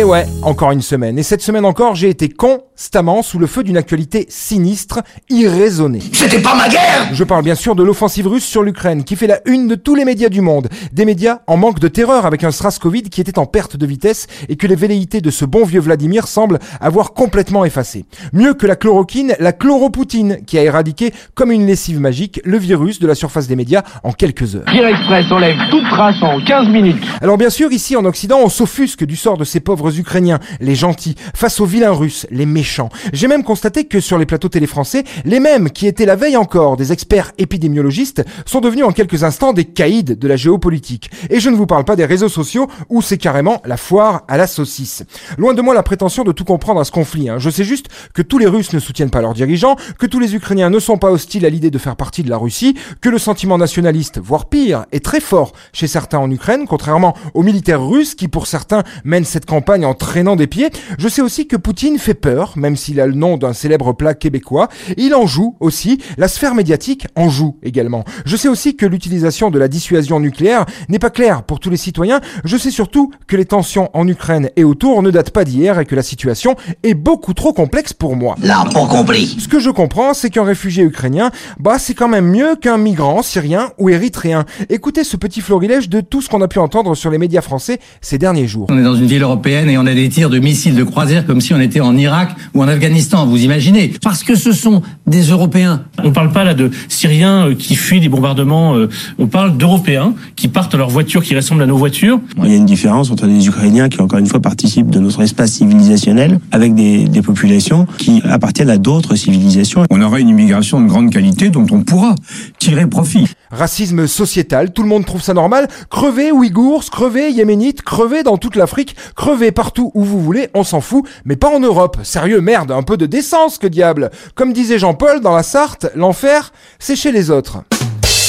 Et ouais, encore une semaine. Et cette semaine encore, j'ai été constamment sous le feu d'une actualité sinistre, irraisonnée. C'était pas ma guerre Je parle bien sûr de l'offensive russe sur l'Ukraine, qui fait la une de tous les médias du monde. Des médias en manque de terreur avec un SRAS Covid qui était en perte de vitesse et que les velléités de ce bon vieux Vladimir semblent avoir complètement effacé. Mieux que la chloroquine, la chloropoutine, qui a éradiqué comme une lessive magique le virus de la surface des médias en quelques heures. Pierre Express enlève toute trace en 15 minutes. Alors bien sûr, ici en Occident, on s'offusque du sort de ces pauvres Ukrainiens, les gentils, face aux vilains Russes, les méchants. J'ai même constaté que sur les plateaux télé français, les mêmes qui étaient la veille encore des experts épidémiologistes sont devenus en quelques instants des caïds de la géopolitique. Et je ne vous parle pas des réseaux sociaux où c'est carrément la foire à la saucisse. Loin de moi la prétention de tout comprendre à ce conflit. hein. Je sais juste que tous les Russes ne soutiennent pas leurs dirigeants, que tous les Ukrainiens ne sont pas hostiles à l'idée de faire partie de la Russie, que le sentiment nationaliste, voire pire, est très fort chez certains en Ukraine, contrairement aux militaires russes qui pour certains mènent cette campagne en traînant des pieds. Je sais aussi que Poutine fait peur, même s'il a le nom d'un célèbre plat québécois. Il en joue aussi, la sphère médiatique en joue également. Je sais aussi que l'utilisation de la dissuasion nucléaire n'est pas claire pour tous les citoyens. Je sais surtout que les tensions en Ukraine et autour ne datent pas d'hier et que la situation est beaucoup trop complexe pour moi. Là, pas compris. Ce que je comprends, c'est qu'un réfugié ukrainien, bah c'est quand même mieux qu'un migrant syrien ou érythréen. Écoutez ce petit florilège de tout ce qu'on a pu entendre sur les médias français ces derniers jours. On est dans une ville européenne et on a des tirs de missiles de croisière comme si on était en Irak ou en Afghanistan, vous imaginez Parce que ce sont des Européens. On parle pas là de Syriens euh, qui fuient des bombardements, euh, on parle d'Européens qui partent à leur voiture qui ressemblent à nos voitures. Il y a une différence entre les Ukrainiens qui, encore une fois, participent de notre espace civilisationnel avec des, des populations qui appartiennent à d'autres civilisations. On aura une immigration de grande qualité dont on pourra tirer profit. Racisme sociétal, tout le monde trouve ça normal. Crevez Ouïghours, crevez Yéménites, crevez dans toute l'Afrique, crevez partout où vous voulez, on s'en fout, mais pas en Europe. Sérieux, merde, un peu de décence, que diable. Comme disait Jean-Paul dans la Sarthe, l'enfer, c'est chez les autres.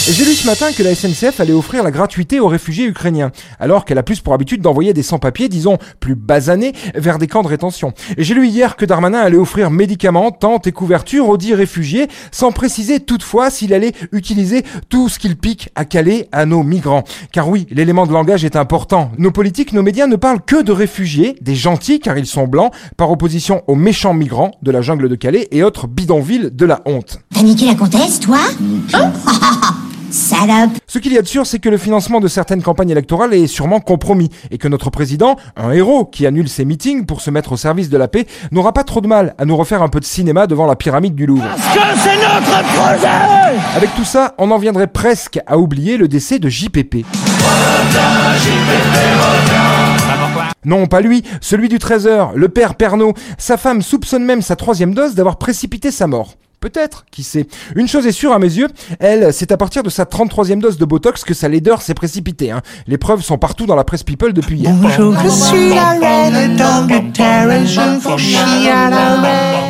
J'ai lu ce matin que la SNCF allait offrir la gratuité aux réfugiés ukrainiens, alors qu'elle a plus pour habitude d'envoyer des sans-papiers, disons, plus basanés, vers des camps de rétention. Et j'ai lu hier que Darmanin allait offrir médicaments, tentes et couvertures aux dits réfugiés, sans préciser toutefois s'il allait utiliser tout ce qu'il pique à Calais à nos migrants. Car oui, l'élément de langage est important. Nos politiques, nos médias ne parlent que de réfugiés, des gentils car ils sont blancs, par opposition aux méchants migrants de la jungle de Calais et autres bidonvilles de la honte. T'as niqué la comtesse, toi? Hein Salope Ce qu'il y a de sûr, c'est que le financement de certaines campagnes électorales est sûrement compromis et que notre président, un héros qui annule ses meetings pour se mettre au service de la paix, n'aura pas trop de mal à nous refaire un peu de cinéma devant la pyramide du Louvre. Parce que c'est notre projet Avec tout ça, on en viendrait presque à oublier le décès de JPP. Non, pas lui, celui du trésor, le père Pernod. Sa femme soupçonne même sa troisième dose d'avoir précipité sa mort. Peut-être, qui sait. Une chose est sûre à mes yeux, elle, c'est à partir de sa 33e dose de Botox que sa laideur s'est précipitée. Hein. Les preuves sont partout dans la presse People depuis hier.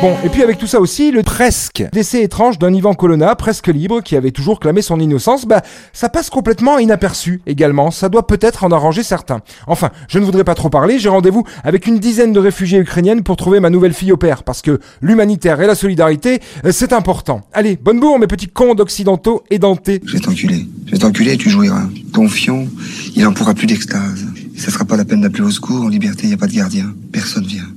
Bon, et puis avec tout ça aussi, le presque décès étrange d'un Ivan Colonna, presque libre, qui avait toujours clamé son innocence, bah, ça passe complètement inaperçu également. Ça doit peut-être en arranger certains. Enfin, je ne voudrais pas trop parler, j'ai rendez-vous avec une dizaine de réfugiés ukrainiennes pour trouver ma nouvelle fille au père, parce que l'humanitaire et la solidarité, euh, c'est important. Allez, bonne bourre, mes petits cons d'occidentaux édentés. Je vais t'enculer. Je vais t'enculer et tu jouiras. Confiant, il en pourra plus d'extase. Et ça sera pas la peine d'appeler au secours. En liberté, il n'y a pas de gardien. Personne vient.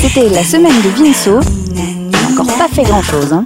C'était la semaine de Vinceau. Il n'a encore pas fait grand chose. Hein.